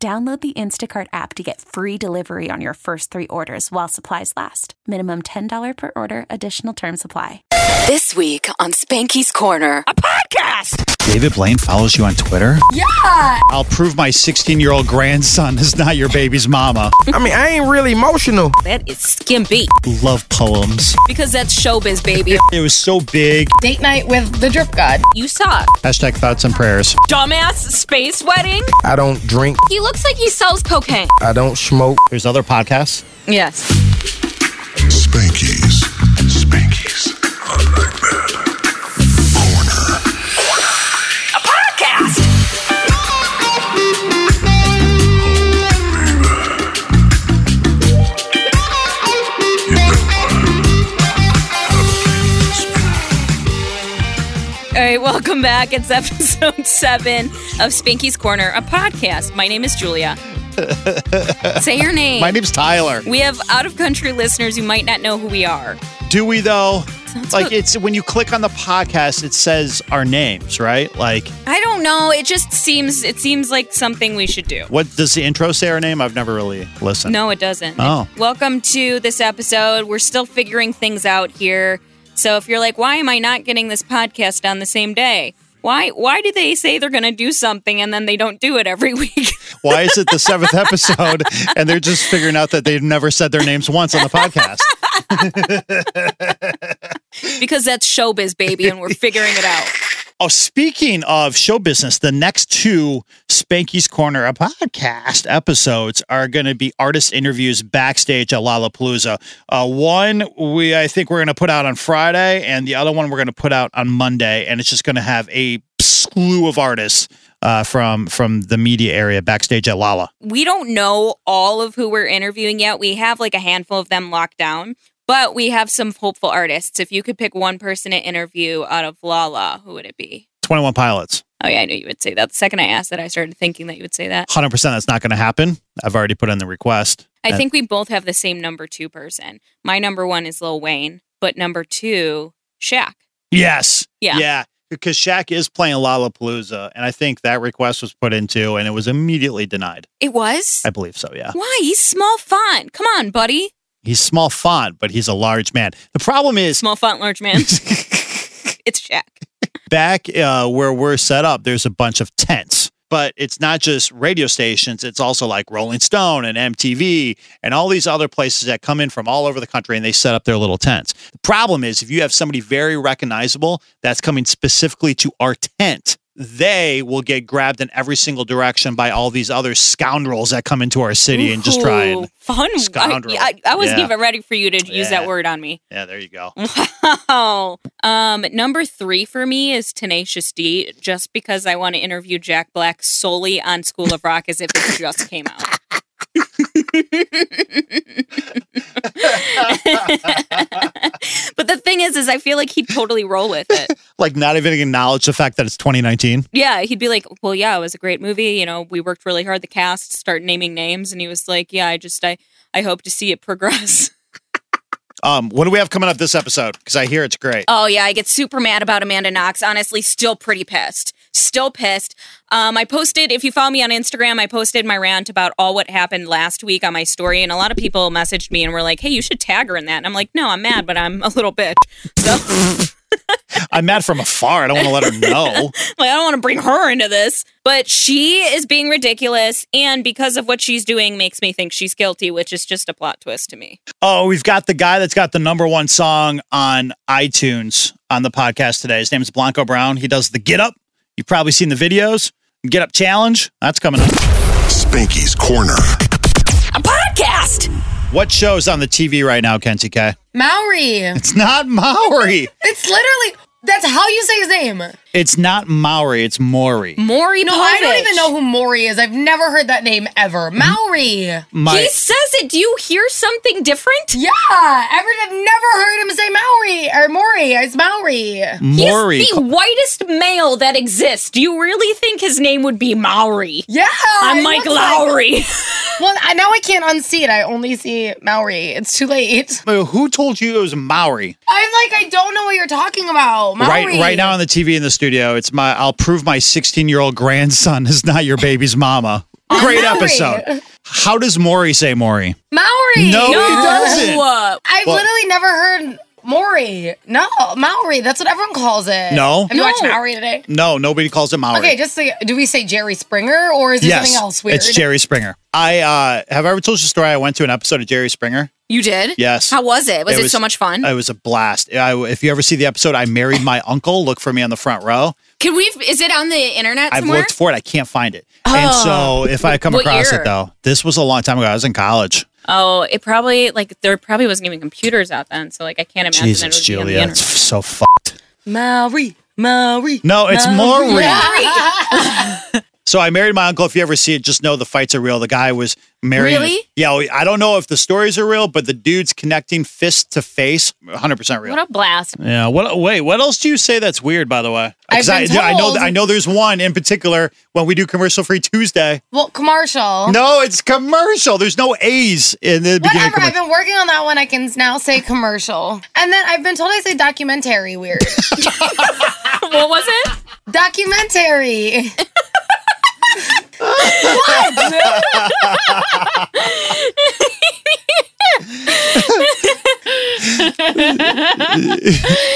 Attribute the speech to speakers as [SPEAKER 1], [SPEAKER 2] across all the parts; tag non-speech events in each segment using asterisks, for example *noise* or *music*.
[SPEAKER 1] Download the Instacart app to get free delivery on your first three orders while supplies last. Minimum $10 per order, additional term supply.
[SPEAKER 2] This week on Spanky's Corner.
[SPEAKER 3] A podcast!
[SPEAKER 4] David Blaine follows you on Twitter?
[SPEAKER 3] Yeah!
[SPEAKER 4] I'll prove my 16 year old grandson is not your baby's mama.
[SPEAKER 5] I mean, I ain't really emotional.
[SPEAKER 3] That is skimpy.
[SPEAKER 4] Love poems.
[SPEAKER 3] Because that's showbiz, baby.
[SPEAKER 4] It was so big.
[SPEAKER 6] Date night with the drip god.
[SPEAKER 3] You suck.
[SPEAKER 4] Hashtag thoughts and prayers.
[SPEAKER 3] Dumbass space wedding?
[SPEAKER 5] I don't drink.
[SPEAKER 3] He looks like he sells cocaine.
[SPEAKER 5] I don't smoke.
[SPEAKER 4] There's other podcasts.
[SPEAKER 3] Yes.
[SPEAKER 7] Spankies.
[SPEAKER 3] Welcome back. It's episode *laughs* seven of Spanky's Corner, a podcast. My name is Julia. *laughs* Say your name.
[SPEAKER 4] My name's Tyler.
[SPEAKER 3] we have out of country listeners who might not know who we are.
[SPEAKER 4] Do we though? like
[SPEAKER 3] what-
[SPEAKER 4] it's when you click on the podcast, it says our names, right? Like,
[SPEAKER 3] I don't know. It just seems it seems like something we should do.
[SPEAKER 4] what does the intro say our name? I've never really listened.
[SPEAKER 3] No, it doesn't.
[SPEAKER 4] Oh.
[SPEAKER 3] Welcome to this episode. We're still figuring things out here. So if you're like, why am I not getting this podcast on the same day? Why why do they say they're gonna do something and then they don't do it every *laughs* week?
[SPEAKER 4] Why is it the seventh episode and they're just figuring out that they've never said their names once on the podcast? *laughs*
[SPEAKER 3] because that's showbiz, baby, and we're figuring it out.
[SPEAKER 4] Oh, speaking of show business, the next two Spanky's Corner, podcast episodes, are going to be artist interviews backstage at Lollapalooza. Uh, one we I think we're going to put out on Friday, and the other one we're going to put out on Monday, and it's just going to have a slew of artists uh, from from the media area backstage at Lolla.
[SPEAKER 3] We don't know all of who we're interviewing yet. We have like a handful of them locked down, but we have some hopeful artists. If you could pick one person to interview out of Lolla, who would it be?
[SPEAKER 4] Twenty One Pilots.
[SPEAKER 3] Oh yeah, I knew you would say that. The second I asked that, I started thinking that you would say that.
[SPEAKER 4] Hundred percent. That's not going to happen. I've already put in the request.
[SPEAKER 3] I
[SPEAKER 4] And-
[SPEAKER 3] think we both have the same number two person. My number one is Lil Wayne, but number two, Shaq.
[SPEAKER 4] Yes.
[SPEAKER 3] Yeah.
[SPEAKER 4] Yeah. Because Shaq is playing Lollapalooza, and I think that request was put into, and it was immediately denied.
[SPEAKER 3] It was?
[SPEAKER 4] I believe so. Yeah.
[SPEAKER 3] Why? He's small font. Come on, buddy.
[SPEAKER 4] He's small font, but he's a large man. The problem is
[SPEAKER 3] Small font, large man. *laughs* it's Shaq.
[SPEAKER 4] back uh, where we're set up, there's a bunch of tents. But it's not just radio stations, it's also like Rolling Stone and MTV and all these other places that come in from all over the country and they set up their little tents. The problem is if you have somebody very recognizable that's coming specifically to our tent, they will get grabbed in every single direction by all these other scoundrels that come into our city and just try
[SPEAKER 3] Ooh,
[SPEAKER 4] and
[SPEAKER 3] fun. I,
[SPEAKER 4] Scoundrel.
[SPEAKER 3] I, I wasn't
[SPEAKER 4] Yeah.
[SPEAKER 3] even ready for you to use
[SPEAKER 4] Yeah.
[SPEAKER 3] that word on me.
[SPEAKER 4] yeah, there you go. *laughs*
[SPEAKER 3] Wow. Um, number three for me is Tenacious D, just because I want to interview Jack Black solely on School of Rock as if it just came out. *laughs* *laughs* but thing is, is I feel like he'd totally roll with it. *laughs*
[SPEAKER 4] Like not even acknowledge the fact that it's 2019.
[SPEAKER 3] Yeah, he'd be like, "Well, yeah, it was a great movie. You know, we worked really hard. The cast start naming names, and he was like, "Yeah, I just, I, I hope to see it progress." *laughs*
[SPEAKER 4] Um, what do we have coming up this episode? Because I hear it's great.
[SPEAKER 3] Oh yeah, I get super mad about Amanda Knox. Honestly, still pretty pissed. Still pissed. Um, I posted. If you follow me on Instagram, I posted my rant about all what happened last week on my story, and a lot of people messaged me and were like, "Hey, you should tag her in that." And I'm like, "No, I'm mad, but I'm a little bitch." So. *laughs*
[SPEAKER 4] I'm mad from afar. I don't want to let her know. *laughs*
[SPEAKER 3] like I don't want to bring her into this, but she is being ridiculous, and because of what she's doing, makes me think she's guilty, which is just a plot twist to me.
[SPEAKER 4] Oh, we've got the guy that's got the number one song on iTunes on the podcast today. His name is Blanco Brown. He does the Git Up. You've probably seen the videos. Git Up Challenge. That's coming up.
[SPEAKER 7] Spanky's Corner.
[SPEAKER 3] A podcast.
[SPEAKER 4] What show's on the TV right now, Kenzie K?
[SPEAKER 6] Maori.
[SPEAKER 4] It's not Maori.
[SPEAKER 6] It's literally that's how you say his name.
[SPEAKER 4] It's not Maori, it's Maury.
[SPEAKER 3] Maury
[SPEAKER 6] No, I don't
[SPEAKER 3] Povich.
[SPEAKER 6] even know who Maury is. I've never heard that name ever. Hmm? Maori.
[SPEAKER 4] My,
[SPEAKER 3] He says it. Do you hear something different?
[SPEAKER 6] Yeah, ever, I've never heard him say Maori or Maury. It's Maori.
[SPEAKER 4] Maury.
[SPEAKER 3] He's the whitest male that exists. Do you really think his name would be Maori?
[SPEAKER 6] Yeah,
[SPEAKER 3] I'm
[SPEAKER 6] it
[SPEAKER 3] Mike
[SPEAKER 6] looks like-
[SPEAKER 3] Lowry. *laughs* *laughs*
[SPEAKER 6] well, I, now I can't unsee it. I only see Maori. It's too late.
[SPEAKER 4] Who told you it was Maori?
[SPEAKER 6] I'm like, I don't know what you're talking about. Maori.
[SPEAKER 4] Right, right now on the TV in the studio, it's my. I'll prove my 16 year old grandson is not your baby's mama. Great
[SPEAKER 6] Maury.
[SPEAKER 4] episode. How does Maury say Maury?
[SPEAKER 6] Maori.
[SPEAKER 4] No, he doesn't.
[SPEAKER 6] I've
[SPEAKER 4] Well-
[SPEAKER 6] literally never heard Maury. No, Maori. That's what everyone calls it.
[SPEAKER 4] No.
[SPEAKER 6] Have you watched
[SPEAKER 3] No.
[SPEAKER 6] Maori today?
[SPEAKER 4] No, nobody calls it Maori.
[SPEAKER 6] Okay, just say, do we say Jerry Springer or is there
[SPEAKER 4] yes,
[SPEAKER 6] something else weird?
[SPEAKER 4] it's Jerry Springer. I uh, have I ever told you the story. I went to an episode of Jerry Springer.
[SPEAKER 3] You did?
[SPEAKER 4] Yes.
[SPEAKER 3] How was it? Was
[SPEAKER 4] It
[SPEAKER 3] it,
[SPEAKER 4] was-
[SPEAKER 3] so much fun?
[SPEAKER 4] It was a blast. I, if you ever see the episode, I married my *laughs* uncle. Look for me on the front row.
[SPEAKER 3] Can we? Is it on the internet
[SPEAKER 4] I've looked for it. I can't find it. And so oh. if I come
[SPEAKER 3] What
[SPEAKER 4] across
[SPEAKER 3] year?
[SPEAKER 4] it though, this was a long time ago. I was in college.
[SPEAKER 3] oh, it probably like there probably wasn't even computers out then, so like I can't imagine that it
[SPEAKER 4] Jesus,
[SPEAKER 3] would be on the
[SPEAKER 4] Julia, it's so fucked.
[SPEAKER 6] Maori. Maori.
[SPEAKER 4] No, it's
[SPEAKER 6] Maori.
[SPEAKER 4] Maury. *laughs* So I married my uncle. If you ever see it, just know the fights are real. The guy was married.
[SPEAKER 3] Really?
[SPEAKER 4] Yeah, I don't know if the stories are real, but the dude's connecting fist to face, 100 percent real.
[SPEAKER 3] What a blast!
[SPEAKER 4] yeah. What? Wait. What else do you say that's weird? By the way,
[SPEAKER 6] I've
[SPEAKER 4] 'Cause I,
[SPEAKER 6] been
[SPEAKER 4] I know.
[SPEAKER 6] told-
[SPEAKER 4] I know. There's one in particular when we do commercial free Tuesday.
[SPEAKER 6] Well, commercial.
[SPEAKER 4] No, it's commercial. There's no A's in the beginning. of
[SPEAKER 6] Whatever. I've
[SPEAKER 4] commercial.
[SPEAKER 6] been working on that one. I can now say commercial. And then I've been told I say documentary weird. *laughs* *laughs*
[SPEAKER 3] what was it?
[SPEAKER 6] documentary. *laughs*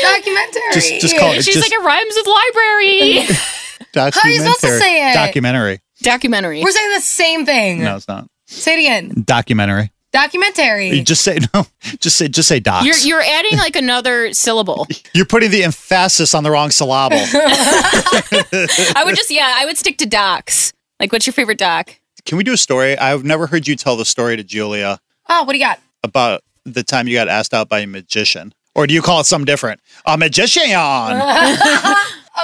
[SPEAKER 6] documentary.
[SPEAKER 4] Just- just call it-
[SPEAKER 3] She's
[SPEAKER 4] just-
[SPEAKER 3] like it rhymes with library. *laughs*
[SPEAKER 6] How are you supposed to say it?
[SPEAKER 4] Documentary.
[SPEAKER 3] Documentary.
[SPEAKER 6] We're saying the same thing.
[SPEAKER 4] No, it's not.
[SPEAKER 6] Say it again.
[SPEAKER 4] Documentary.
[SPEAKER 6] Documentary.
[SPEAKER 4] You just say *laughs* no. Just say just say docs.
[SPEAKER 3] You're you're adding like another syllable. *laughs*
[SPEAKER 4] You're putting the emphasis on the wrong syllable. *laughs*
[SPEAKER 3] I would just yeah, I would stick to docs. Like, what's your favorite doc?
[SPEAKER 4] Can we do a story? I've never heard you tell the story to Julia
[SPEAKER 6] oh, what do you got?
[SPEAKER 4] about the time you got asked out by a magician. Or do you call it something different? A magician.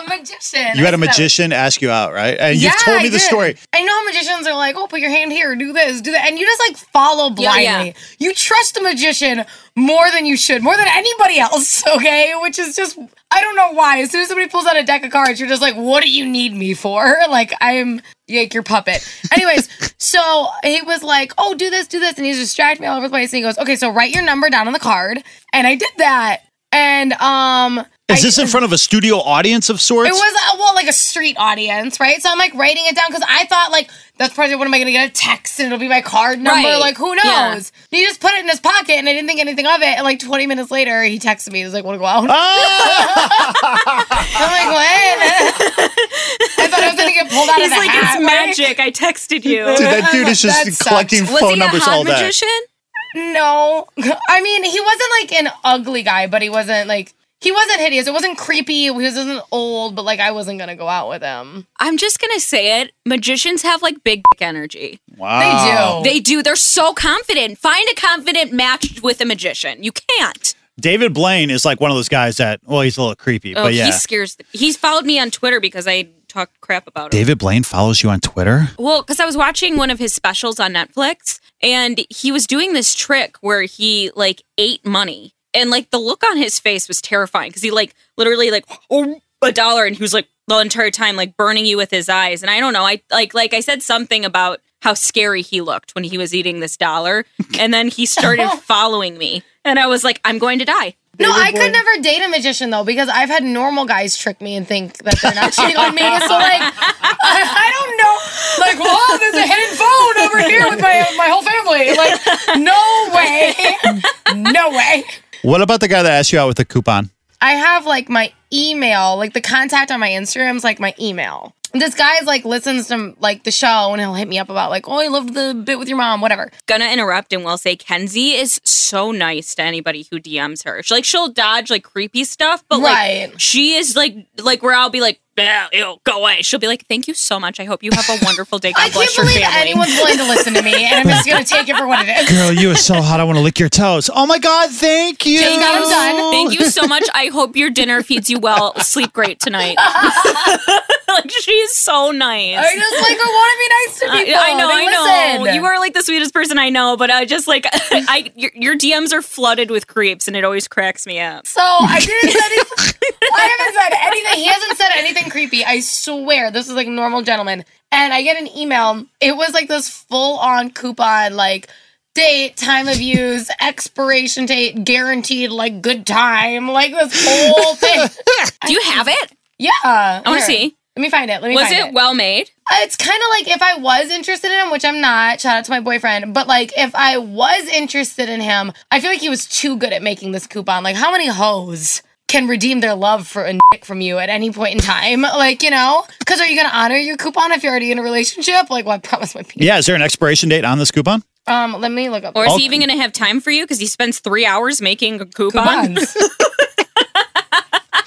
[SPEAKER 4] You
[SPEAKER 6] A magician.
[SPEAKER 4] had a magician ask you out, right? And you've
[SPEAKER 6] Yeah,
[SPEAKER 4] told me the story.
[SPEAKER 6] I know how magicians are like, oh, put your hand here, do this, do that. And you just like follow
[SPEAKER 3] Yeah,
[SPEAKER 6] blindly.
[SPEAKER 3] yeah.
[SPEAKER 6] You trust a magician more than you should, more than anybody else, *laughs* okay? Which is just, I don't know why. As soon as somebody pulls out a deck of cards, you're just like, what do you need me for? *laughs* Like, I'm like your puppet. Anyways, *laughs* so he was like, oh, do this, do this. And he's distracting me all over the place. And he goes, okay, so write your number down on the card. And I did that. And, um,
[SPEAKER 4] Is
[SPEAKER 6] I-
[SPEAKER 4] this in front of a studio audience of sorts?
[SPEAKER 6] it was uh, well like a street audience, right? So I'm like writing it down because I thought like that's probably what am I gonna get a text and it'll be my card number?
[SPEAKER 3] Right.
[SPEAKER 6] Like who knows?
[SPEAKER 3] Yeah.
[SPEAKER 6] He just put it in his pocket and I didn't think anything of it. And like 20 minutes later, he texted me. He was like, "Want to go out?"
[SPEAKER 4] Ah! *laughs*
[SPEAKER 6] I'm like, "What?" *laughs* I thought I was gonna get pulled out of
[SPEAKER 3] He's
[SPEAKER 6] the
[SPEAKER 3] like,
[SPEAKER 6] hat.
[SPEAKER 3] it's
[SPEAKER 6] right?
[SPEAKER 3] magic. I texted you.
[SPEAKER 4] Dude, that dude is *laughs* just
[SPEAKER 6] That sucks.
[SPEAKER 4] collecting
[SPEAKER 3] Was
[SPEAKER 4] phone
[SPEAKER 3] he
[SPEAKER 4] numbers
[SPEAKER 3] a hot
[SPEAKER 4] all day.
[SPEAKER 3] magician?
[SPEAKER 6] No, I mean he wasn't like an ugly guy, but he wasn't like he wasn't hideous. It wasn't creepy. He wasn't old, but like I wasn't gonna go out with him.
[SPEAKER 3] I'm just gonna say it. Magicians have like big dick energy.
[SPEAKER 4] Wow.
[SPEAKER 6] They do.
[SPEAKER 3] They do. They're so confident. Find a confident match with a magician. You can't.
[SPEAKER 4] David Blaine is like one of those guys that, well, he's a little creepy,
[SPEAKER 3] Oh,
[SPEAKER 4] but yeah.
[SPEAKER 3] he scares. The, he's followed me on Twitter because I talked crap about him.
[SPEAKER 4] David Blaine follows you on Twitter?
[SPEAKER 3] Well, because I was watching one of his specials on Netflix, and he was doing this trick where he like ate money, and like the look on his face was terrifying because he like literally like oh, a dollar, and he was like the entire time like burning you with his eyes. And I don't know, I like like I said something about how scary he looked when he was eating this dollar, *laughs* and then he started *laughs* following me, and I was like, I'm going to die.
[SPEAKER 6] No, I could never date a magician though because I've had normal guys trick me and think that they're not cheating on me. So like, I, I don't know. Like, whoa, there's a hidden phone over here with my my whole family. Like, no way, *laughs* no way.
[SPEAKER 4] What about the guy that asked you out with the coupon?
[SPEAKER 6] I have like my email, like the contact on my Instagram's like my email. This guy's like listens to like the show and he'll hit me up about like, oh, I loved the bit with your mom, whatever.
[SPEAKER 3] gonna interrupt and we'll say Kenzie is so nice to anybody who DMs her. She, like she'll dodge like creepy stuff, but
[SPEAKER 6] Right.
[SPEAKER 3] like she is like like where I'll be like, "Ah, ew, go away. She'll be like, thank you so much. I hope you have a wonderful day. *laughs* God
[SPEAKER 6] I can't
[SPEAKER 3] bless your
[SPEAKER 6] believe
[SPEAKER 3] family.
[SPEAKER 6] anyone's willing to listen to me, and I'm just gonna take it for what it is.
[SPEAKER 4] Girl, you are so hot. I want to lick your toes. Oh my God, thank you.
[SPEAKER 6] Just got 'em done.
[SPEAKER 3] Thank you so much. I hope your dinner feeds you well. Sleep great tonight. *laughs* like she's so nice.
[SPEAKER 6] I just like I want to be nice to uh,
[SPEAKER 3] I-
[SPEAKER 6] people.
[SPEAKER 3] I know,
[SPEAKER 6] They
[SPEAKER 3] I know.
[SPEAKER 6] listen.
[SPEAKER 3] You are like the sweetest person I know, but I just like *laughs* I your, your DMs are flooded with creeps, and it always cracks me up.
[SPEAKER 6] So I didn't say anything. I haven't said anything. He hasn't said anything creepy. I swear. This is like normal gentleman. And I get an email. It was like this full on coupon, like date, time of use, *laughs* expiration date, guaranteed, like good time, like this whole thing. *laughs*
[SPEAKER 3] Do you have it?
[SPEAKER 6] Yeah. I
[SPEAKER 3] wanna see.
[SPEAKER 6] Let me find it. Let me
[SPEAKER 3] Was
[SPEAKER 6] find
[SPEAKER 3] it well made?
[SPEAKER 6] Uh, It's kind of like if I was interested in him, which I'm not. Shout out to my boyfriend. But like if I was interested in him, I feel like he was too good at making this coupon. Like how many hoes can redeem their love for a nick from you at any point in time? Like you know, because are you gonna honor your coupon if you're already in a relationship? Like, well, I promise my penis.
[SPEAKER 4] Yeah, is there an expiration date on this coupon?
[SPEAKER 6] Um, let me look up
[SPEAKER 3] Or is
[SPEAKER 4] Okay.
[SPEAKER 3] he even going to have time for you because he spends three hours making a coupon?
[SPEAKER 6] coupons. *laughs*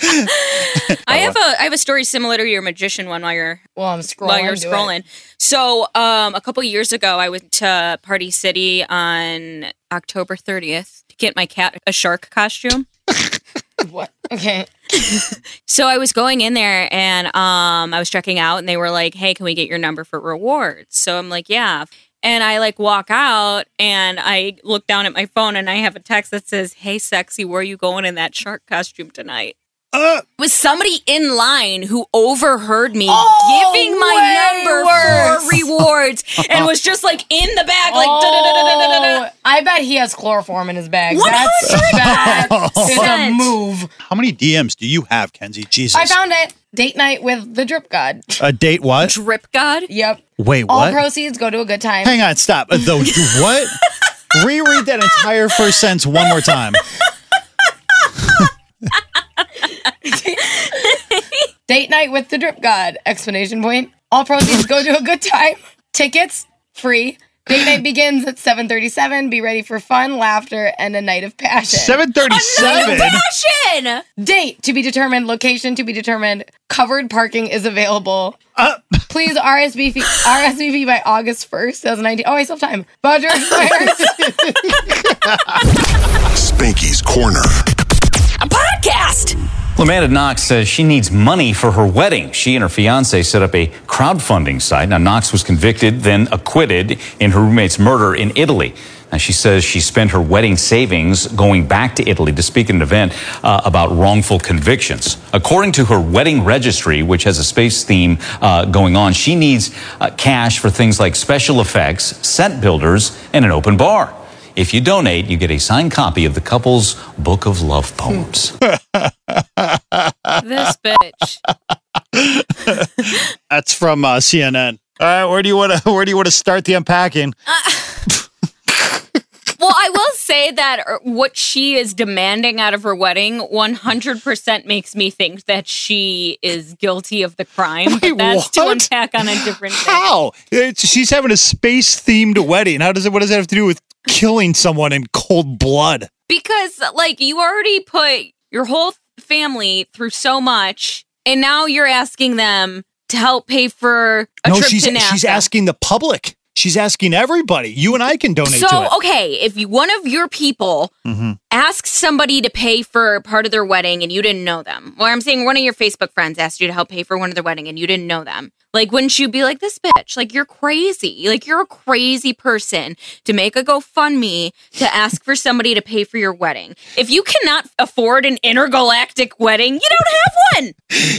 [SPEAKER 6] *laughs*
[SPEAKER 3] I have a I have a story similar to your magician one while you're
[SPEAKER 6] well, I'm scrolling.
[SPEAKER 3] while you're scrolling. So, um, a couple years ago, I went to Party City on October 30th to get my cat a shark costume. *laughs*
[SPEAKER 6] What? Okay.
[SPEAKER 3] So I was going in there and um, I was checking out, and they were like, "Hey, can we get your number for rewards?" So I'm like, "Yeah." And I like walk out and I look down at my phone and I have a text that says, "Hey, sexy, where are you going in that shark costume tonight?"
[SPEAKER 4] Uh,
[SPEAKER 3] It was somebody in line who overheard me
[SPEAKER 6] Oh,
[SPEAKER 3] giving my number
[SPEAKER 6] worse.
[SPEAKER 3] for *laughs* rewards and was just like in the bag, like.
[SPEAKER 6] Oh, I bet he has chloroform in his bag.
[SPEAKER 3] 100%.
[SPEAKER 6] That's, that is a move.
[SPEAKER 4] how many DMs do you have, Kenzie? Jesus.
[SPEAKER 6] I found it. Date night with the drip god.
[SPEAKER 4] a date what?
[SPEAKER 3] Drip God.
[SPEAKER 6] Yep.
[SPEAKER 4] Wait, what?
[SPEAKER 6] All
[SPEAKER 4] what?
[SPEAKER 6] proceeds go to a good time.
[SPEAKER 4] Hang on, stop. Uh, The *laughs* what? Reread that entire first sentence one more time. *laughs* *laughs*
[SPEAKER 6] Date night with the drip god. Explanation point. All proceeds go to a good time. Tickets free. Date night begins at 7:37. Be ready for fun, laughter, and a night of passion.
[SPEAKER 4] Seven thirty-seven.
[SPEAKER 3] Passion.
[SPEAKER 6] Date to be determined. Location to be determined. Covered parking is available.
[SPEAKER 4] Uh,
[SPEAKER 6] Please RSVP RSVP by August 1st, 2019. Oh, I still have time. Voucher expires. *laughs*
[SPEAKER 7] Spanky's Corner.
[SPEAKER 3] A podcast.
[SPEAKER 8] Amanda Knox says she needs money for her wedding. She and her fiance set up a crowdfunding site. Now, Knox was convicted, then acquitted in her roommate's murder in Italy. Now, she says she spent her wedding savings going back to Italy to speak at an event uh, about wrongful convictions. According to her wedding registry, which has a space theme uh, going on, she needs uh, cash for things like special effects, set builders, and an open bar. If you donate, you get a signed copy of the couple's book of love poems. *laughs*
[SPEAKER 3] This bitch. *laughs*
[SPEAKER 4] That's from uh, CNN. All right, where do you want to *laughs* where do you want to start the unpacking?
[SPEAKER 3] Well, I will say that uh, what she is demanding out of her wedding 100% makes me think that she is guilty of the crime.
[SPEAKER 4] Wait,
[SPEAKER 3] but that's to
[SPEAKER 4] what?
[SPEAKER 3] unpack on a different day.
[SPEAKER 4] How? It's, she's having a space themed wedding. How does it? What does that have to do with killing someone in cold blood?
[SPEAKER 3] Because, like, you already put your whole family through so much, and now you're asking them to help pay for a
[SPEAKER 4] no,
[SPEAKER 3] trip
[SPEAKER 4] she's
[SPEAKER 3] to NASA.
[SPEAKER 4] she's asking the public. She's asking everybody. You and I can donate to
[SPEAKER 3] So, okay, if you, one of your people
[SPEAKER 4] Mhm.
[SPEAKER 3] Asked somebody to pay for part of their wedding and you didn't know them, or I'm saying one of your Facebook friends asked you to help pay for one of their wedding and you didn't know them, like, wouldn't you be like, this bitch, like, you're crazy. Like, you're a crazy person to make a GoFundMe to ask for somebody to pay for your wedding. If you cannot afford an intergalactic wedding, you don't have one.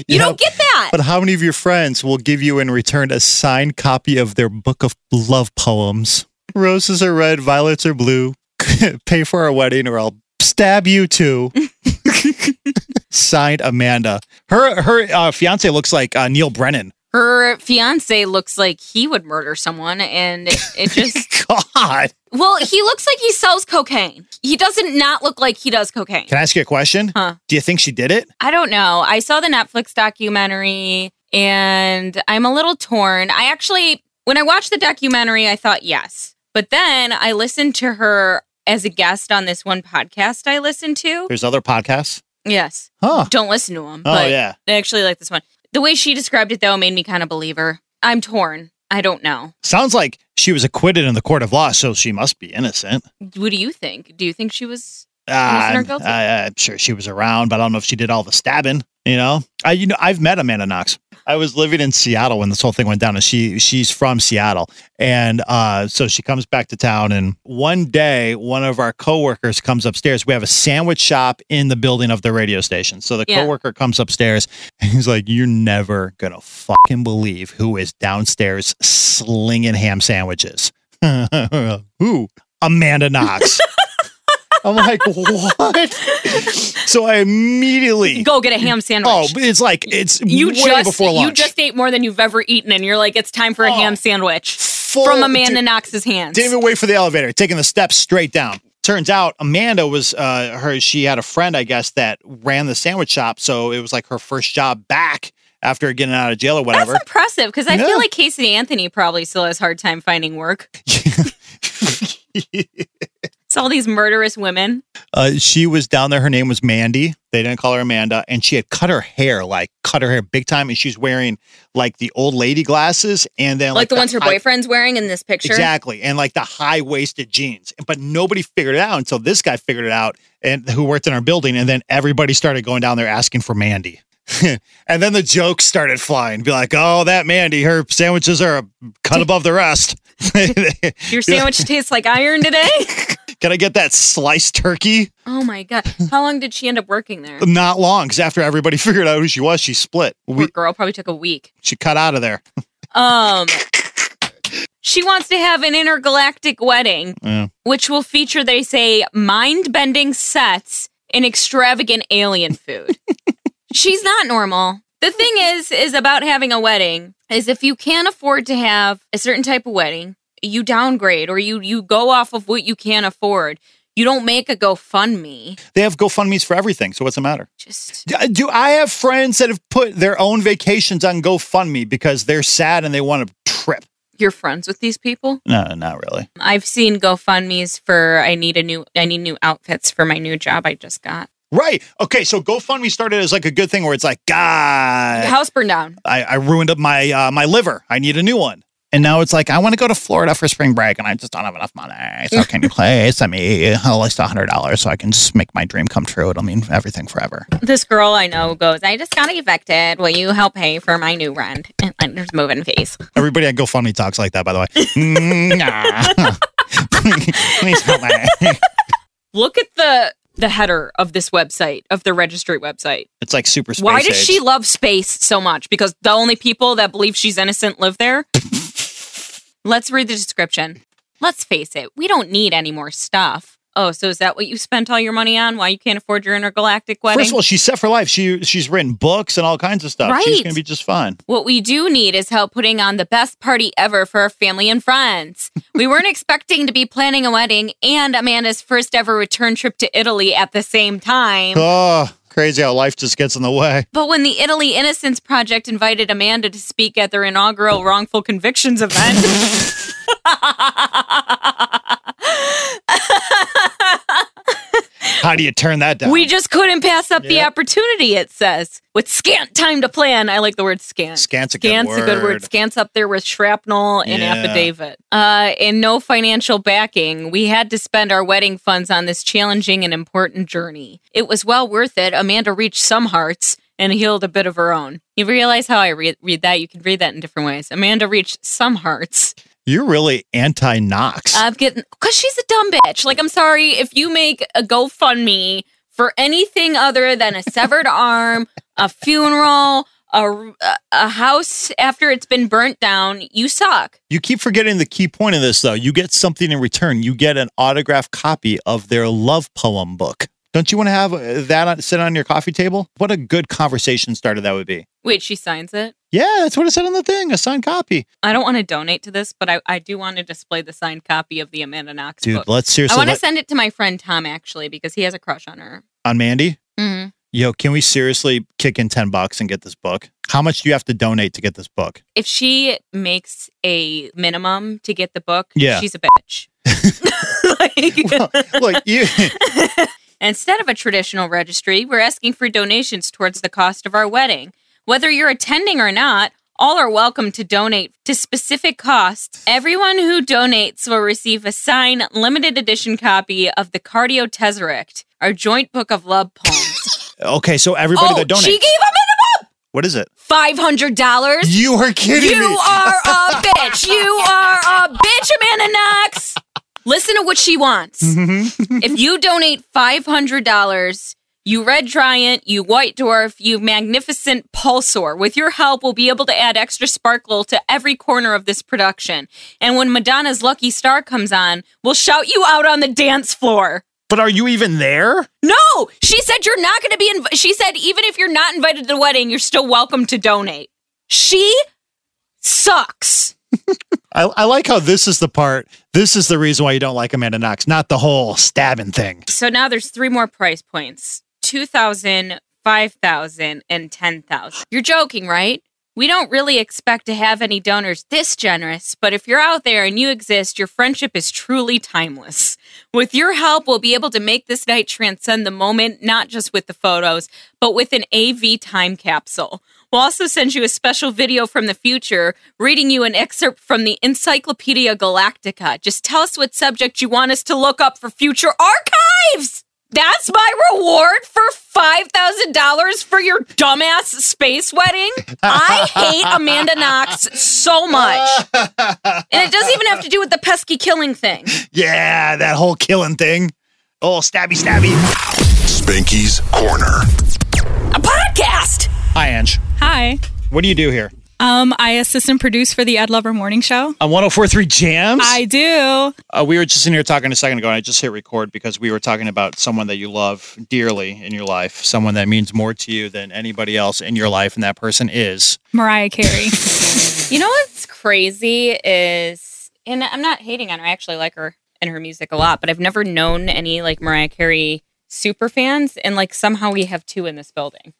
[SPEAKER 3] You
[SPEAKER 4] Yeah,
[SPEAKER 3] don't get that.
[SPEAKER 4] But how many of your friends will give you in return a signed copy of their book of love poems? Roses are red, violets are blue. *laughs* Pay for our wedding or I'll stab you too. *laughs* signed Amanda. Her her uh, fiance looks like uh, Neal Brennan.
[SPEAKER 3] Her fiance looks like he would murder someone, and it, it *laughs* just.
[SPEAKER 4] God.
[SPEAKER 3] Well, he looks like he sells cocaine. He doesn't not look like he does cocaine.
[SPEAKER 4] Can I ask you a question?
[SPEAKER 3] Huh.
[SPEAKER 4] Do you think she did it?
[SPEAKER 3] I don't know. I saw the Netflix documentary and I'm a little torn. I actually, when I watched the documentary, I thought yes. But then I listened to her as a guest on this one podcast I listened to.
[SPEAKER 4] There's other podcasts.
[SPEAKER 3] Yes.
[SPEAKER 4] Huh.
[SPEAKER 3] Don't listen to them.
[SPEAKER 4] Oh,
[SPEAKER 3] but
[SPEAKER 4] yeah.
[SPEAKER 3] I actually like this one. The way she described it, though, made me kind of believe her. I'm torn. I don't know.
[SPEAKER 4] Sounds like she was acquitted in the court of law, so she must be innocent.
[SPEAKER 3] What do you think? Do you think she was
[SPEAKER 4] Uh,
[SPEAKER 3] guilty?
[SPEAKER 4] I, I'm sure she was around, but I don't know if she did all the stabbing. You know, I you know I've met Amanda Knox. I was living in Seattle when this whole thing went down, and she she's from Seattle, and uh, so she comes back to town. And one day, one of our coworkers comes upstairs. We have a sandwich shop in the building of the radio station. So the
[SPEAKER 3] Yeah.
[SPEAKER 4] coworker comes upstairs, and *laughs* he's like, "You're never gonna fucking believe who is downstairs slinging ham sandwiches." *laughs* who? Amanda Knox. I'm like, what? so I immediately
[SPEAKER 3] go get a ham sandwich?
[SPEAKER 4] Oh, it's like it's
[SPEAKER 3] you
[SPEAKER 4] way
[SPEAKER 3] just
[SPEAKER 4] before lunch.
[SPEAKER 3] you just ate more than you've ever eaten, and you're like, it's time for a
[SPEAKER 4] Oh.
[SPEAKER 3] ham sandwich from Amanda
[SPEAKER 4] Dude,
[SPEAKER 3] Knox's hands.
[SPEAKER 4] Didn't even wait for the elevator, taking the steps straight down. Turns out Amanda was uh her she had a friend, I guess, that ran the sandwich shop. So it was like her first job back after getting out of jail or whatever.
[SPEAKER 3] That's impressive because I
[SPEAKER 4] Yeah.
[SPEAKER 3] feel like Casey Anthony probably still has hard time finding work. *laughs* *laughs* It's all these murderous women.
[SPEAKER 4] Uh, she was down there. Her name was Mandy. They didn't call her Amanda, and she had cut her hair, like cut her hair big time, and she's wearing like the old lady glasses, and then
[SPEAKER 3] Like, the ones her
[SPEAKER 4] high-
[SPEAKER 3] boyfriend's wearing in this picture.
[SPEAKER 4] Exactly. And like the high waisted jeans. But nobody figured it out until this guy figured it out and who worked in our building. And then everybody started going down there asking for Mandy. *laughs* and then the jokes started flying. Be like, oh, that Mandy, her sandwiches are cut above the rest. *laughs*
[SPEAKER 3] Your sandwich *laughs* tastes like iron today?
[SPEAKER 4] Can I get that sliced turkey?
[SPEAKER 3] oh my God. How long did she end up working there?
[SPEAKER 4] Not long, because after everybody figured out who she was, she split.
[SPEAKER 3] Poor
[SPEAKER 4] We,
[SPEAKER 3] girl probably took a week.
[SPEAKER 4] she cut out of there.
[SPEAKER 3] Um, she wants to have an intergalactic wedding,
[SPEAKER 4] Yeah.
[SPEAKER 3] which will feature, they say, mind bending sets and extravagant alien food. She's not normal. The thing is, is about having a wedding is if you can't afford to have a certain type of wedding, you downgrade or you you go off of what you can't afford. You don't make a GoFundMe.
[SPEAKER 4] They have GoFundMe's for everything. So what's the matter?
[SPEAKER 3] Just
[SPEAKER 4] Do- uh, Do I have friends that have put their own vacations on GoFundMe because they're sad and they want to trip?
[SPEAKER 3] you're friends with these people.
[SPEAKER 4] No, not really.
[SPEAKER 3] I've seen GoFundMe's for I need a new I need new outfits for my new job I just got.
[SPEAKER 4] Right. Okay. So GoFundMe started as like a good thing where it's like, God,
[SPEAKER 3] House burned down.
[SPEAKER 4] I, I ruined up my uh, my liver. I need a new one. And now it's like, I want to go to Florida for spring break and I just don't have enough money. So can you *laughs* please send me at least $100 so I can just make my dream come true? It'll mean everything forever.
[SPEAKER 3] This girl I know goes, I just got evicted. Will you help pay for my new rent? And there's moving face.
[SPEAKER 4] Everybody at GoFundMe talks like that, by the way. *laughs* Mm, nah. *laughs* please help me.
[SPEAKER 3] Look at the the header of this website, of the registry website.
[SPEAKER 4] It's like super space
[SPEAKER 3] Why does
[SPEAKER 4] age.
[SPEAKER 3] she love space so much? Because the only people that believe she's innocent live there? *laughs* Let's read the description. Let's face it, we don't need any more stuff. Oh, so is that what you spent all your money on? Why you can't afford your intergalactic wedding?
[SPEAKER 4] First of all, she's set for life. She she's written books and all kinds of stuff. She's gonna be just fine.
[SPEAKER 3] What we do need is help putting on the best party ever for our family and friends. *laughs* We weren't expecting to be planning a wedding and Amanda's first ever return trip to Italy at the same time.
[SPEAKER 4] Oh, crazy how life just gets in the way.
[SPEAKER 3] But when the Italy Innocence Project invited Amanda to speak at their inaugural wrongful convictions event, *laughs* *laughs* *laughs*
[SPEAKER 4] How do you turn that down?
[SPEAKER 3] we just couldn't pass up the opportunity, it says. With scant time to plan. I like the word scant.
[SPEAKER 4] Scant's a good
[SPEAKER 3] Scant's a good word.
[SPEAKER 4] word.
[SPEAKER 3] Scant's up there with shrapnel and
[SPEAKER 4] Yeah.
[SPEAKER 3] affidavit. Uh, and no financial backing. We had to spend our wedding funds on this challenging and important journey. It was well worth it. Amanda reached some hearts and healed a bit of her own. You realize how I read, read that? You can read that in different ways. Amanda reached some hearts.
[SPEAKER 4] You're really anti Knox.
[SPEAKER 3] I'm getting because she's a dumb bitch. Like, I'm sorry if you make a GoFundMe for anything other than a severed *laughs* arm, a funeral, a a house after it's been burnt down. You suck.
[SPEAKER 4] you keep forgetting the key point of this, though. You get something in return. You get an autographed copy of their love poem book. Don't you want to have uh, that on, sit on your coffee table? What a good conversation starter that would be.
[SPEAKER 3] Wait, she signs it.
[SPEAKER 4] Yeah, that's what it said on the thing. A signed copy,
[SPEAKER 3] I don't want to donate to this, but I, I do want to display the signed copy of the Amanda Knox
[SPEAKER 4] dude.
[SPEAKER 3] book.
[SPEAKER 4] Let's seriously.
[SPEAKER 3] I want to
[SPEAKER 4] let-
[SPEAKER 3] send it to my friend Tom actually because he has a crush on her.
[SPEAKER 4] on Mandy.
[SPEAKER 3] hmm
[SPEAKER 4] Yo, can we seriously kick in ten bucks and get this book? How much do you have to donate to get this book?
[SPEAKER 3] If she makes a minimum to get the book,
[SPEAKER 4] Yeah.
[SPEAKER 3] she's a bitch. *laughs* *laughs* Like-
[SPEAKER 4] Look, you. *laughs*
[SPEAKER 3] Instead of a traditional registry, we're asking for donations towards the cost of our wedding. Whether you're attending or not, all are welcome to donate to specific costs. Everyone who donates will receive a signed limited edition copy of the Cardio Tesseract, our joint book of love poems.
[SPEAKER 4] Okay, so everybody
[SPEAKER 3] oh,
[SPEAKER 4] that donates.
[SPEAKER 3] she gave a minimum
[SPEAKER 4] what is it?
[SPEAKER 3] five hundred dollars.
[SPEAKER 4] You are kidding
[SPEAKER 3] You
[SPEAKER 4] me.
[SPEAKER 3] are a bitch. You are a bitch, Amanda Knox. Listen to what she wants. Mm-hmm. if you donate $500, you Red Giant, you White Dwarf, you Magnificent Pulsar, with your help, we'll be able to add extra sparkle to every corner of this production. And when Madonna's Lucky Star comes on, we'll shout you out on the dance floor.
[SPEAKER 4] but are you even there?
[SPEAKER 3] No, she said you're not going to be. Inv- she said even if you're not invited to the wedding, you're still welcome to donate. She sucks. *laughs*
[SPEAKER 4] I, I like how this is the part. This is the reason why you don't like Amanda Knox, not the whole stabbing thing.
[SPEAKER 3] So now there's three more price points 2000 5000 and 10000 You're joking, right? We don't really expect to have any donors this generous, but if you're out there and you exist, your friendship is truly timeless. With your help, we'll be able to make this night transcend the moment, not just with the photos, but with an AV time capsule. We'll also send you a special video from the future, reading you an excerpt from the Encyclopedia Galactica. Just tell us what subject you want us to look up for future archives! That's my reward for $5,000 for your dumbass space wedding? I hate Amanda Knox so much. And it doesn't even have to do with the pesky killing thing.
[SPEAKER 4] Yeah, that whole killing thing. Oh, stabby, stabby.
[SPEAKER 7] Spanky's Corner.
[SPEAKER 3] A podcast!
[SPEAKER 4] Hi, Ange.
[SPEAKER 9] Hi.
[SPEAKER 4] What do you do here?
[SPEAKER 9] Um, I assistant produce for the Ed Lover Morning Show.
[SPEAKER 4] On 1043 Jams?
[SPEAKER 9] I do.
[SPEAKER 4] Uh, we were just in here talking a second ago, and I just hit record because we were talking about someone that you love dearly in your life, someone that means more to you than anybody else in your life, and that person is.
[SPEAKER 9] Mariah Carey. *laughs*
[SPEAKER 3] You know what's crazy is, and I'm not hating on her, I actually like her and her music a lot, but I've never known any like Mariah Carey super fans, and like somehow we have two in this building.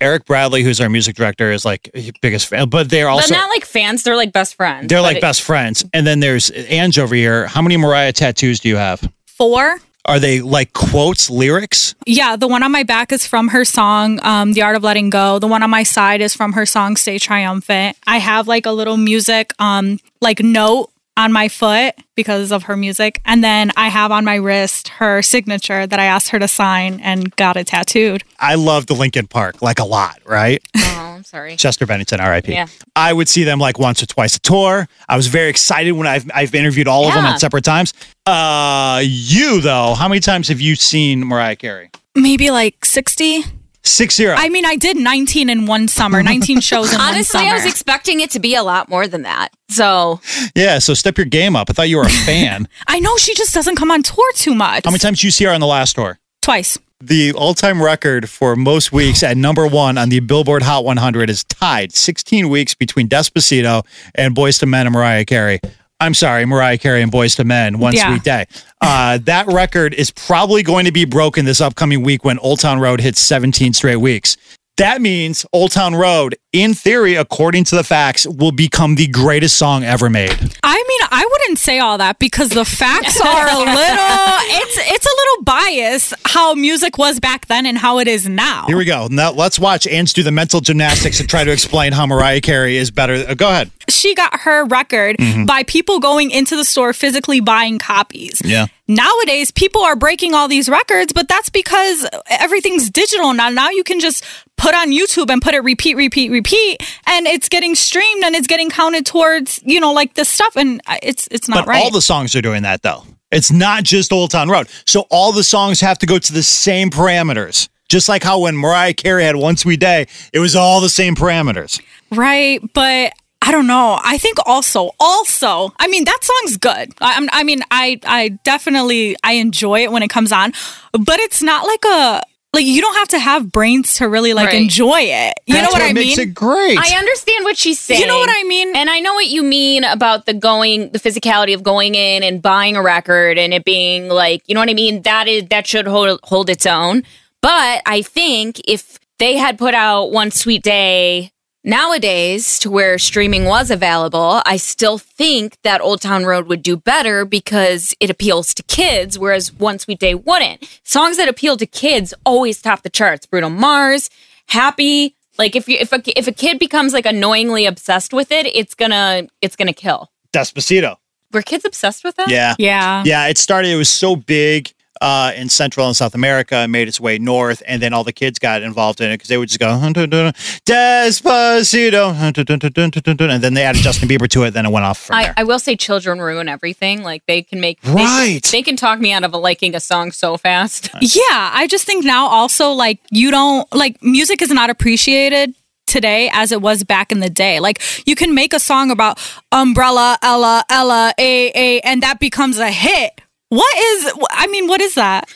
[SPEAKER 4] Eric Bradley, who's our music director, is like biggest fan, but they're also.
[SPEAKER 3] but not like fans, they're like best friends.
[SPEAKER 4] they're like
[SPEAKER 3] it-
[SPEAKER 4] best friends. And then there's Ange over here. How many Mariah tattoos do you have?
[SPEAKER 9] Four.
[SPEAKER 4] Are they like quotes, lyrics?
[SPEAKER 9] Yeah, the one on my back is from her song, um, The Art of Letting Go. The one on my side is from her song, Stay Triumphant. I have like a little music, um, like note on my foot because of her music. And then I have on my wrist her signature that I asked her to sign and got it tattooed.
[SPEAKER 4] I love the Linkin Park like a lot, right? *laughs*
[SPEAKER 3] Oh, I'm sorry.
[SPEAKER 4] Chester Bennington, RIP.
[SPEAKER 3] Yeah.
[SPEAKER 4] I would see them like once or twice a tour. I was very excited when I've I've interviewed all of them at separate times. Uh, you though, how many times have you seen Mariah Carey?
[SPEAKER 9] Maybe like 60.
[SPEAKER 4] Six zero.
[SPEAKER 9] I mean, I did 19 in one summer, 19 shows in one
[SPEAKER 3] Honestly,
[SPEAKER 9] summer.
[SPEAKER 3] I was expecting it to be a lot more than that. So
[SPEAKER 4] yeah. So step your game up. I thought you were a *laughs* fan.
[SPEAKER 9] I know she just doesn't come on tour too much.
[SPEAKER 4] how many times did you see her on the last tour?
[SPEAKER 9] Twice.
[SPEAKER 4] The all-time record for most weeks at number one on the Billboard Hot 100 is tied 16 weeks between Despacito and Boyz II Men and Mariah Carey. I'm sorry, Mariah Carey and Boyz II Men, One
[SPEAKER 9] Yeah.
[SPEAKER 4] Sweet Day. Uh, that record is probably going to be broken this upcoming week when Old Town Road hits 17 straight weeks. That means Old Town Road, in theory, according to the facts, will become the greatest song ever made.
[SPEAKER 9] I mean, I wouldn't say all that because the facts are a little it's it's a little biased how music was back then and how it is now.
[SPEAKER 4] Here we go. Now let's watch Ange do the mental gymnastics and try to explain how Mariah Carey is better. Uh, go ahead.
[SPEAKER 9] She got her record by people going into the store physically buying copies.
[SPEAKER 4] Yeah.
[SPEAKER 9] Nowadays, people are breaking all these records, but that's because everything's digital now. Now you can just put on YouTube and put it repeat, repeat, repeat, and it's getting streamed and it's getting counted towards you know like this stuff, and it's it's not
[SPEAKER 4] But
[SPEAKER 9] right.
[SPEAKER 4] all the songs are doing that though. It's not just Old Town Road. So all the songs have to go to the same parameters. Just like how when Mariah Carey had One Sweet Day, it was all the same parameters.
[SPEAKER 9] Right, but I don't know. I think also, also, I mean that song's good. I, I mean, I, I definitely, I enjoy it when it comes on, but it's not like a like you don't have to have brains to really like
[SPEAKER 3] Right.
[SPEAKER 9] enjoy it. You
[SPEAKER 4] That's
[SPEAKER 9] know what, I
[SPEAKER 4] makes
[SPEAKER 9] mean?
[SPEAKER 4] it great.
[SPEAKER 3] I understand what she's saying.
[SPEAKER 9] You know what I mean?
[SPEAKER 3] And I know what you mean about the going, the physicality of going in and buying a record and it being like, you know what I mean? That is that should hold hold its own. But I think if they had put out One Sweet Day nowadays to where streaming was available, I still think that Old Town Road would do better because it appeals to kids, whereas One Sweet Day wouldn't. Songs that appeal to kids always top the charts. Bruno Mars, Happy, Like if you if a if a kid becomes like annoyingly obsessed with it, it's gonna it's gonna kill.
[SPEAKER 4] Despacito.
[SPEAKER 3] Were kids obsessed with that?
[SPEAKER 4] Yeah.
[SPEAKER 9] Yeah.
[SPEAKER 4] Yeah, it started. It was so big uh, in Central and South America, and made its way north, and then all the kids got involved in it because they would just go "Dun, dun, dun, Despacito, dun, dun, dun, dun, dun, dun, dun," and then they added Justin Bieber to it. Then it went off from
[SPEAKER 3] I,
[SPEAKER 4] there.
[SPEAKER 3] I will say children ruin everything. Like they can make
[SPEAKER 4] Right.
[SPEAKER 3] They, can talk me out of liking a song so fast. *laughs*
[SPEAKER 9] Yeah, I just think now also like you don't like music is not appreciated today as it was back in the day. Like you can make a song about umbrella, Ella, Ella, A, A, and that becomes a hit. What is I mean, what is that?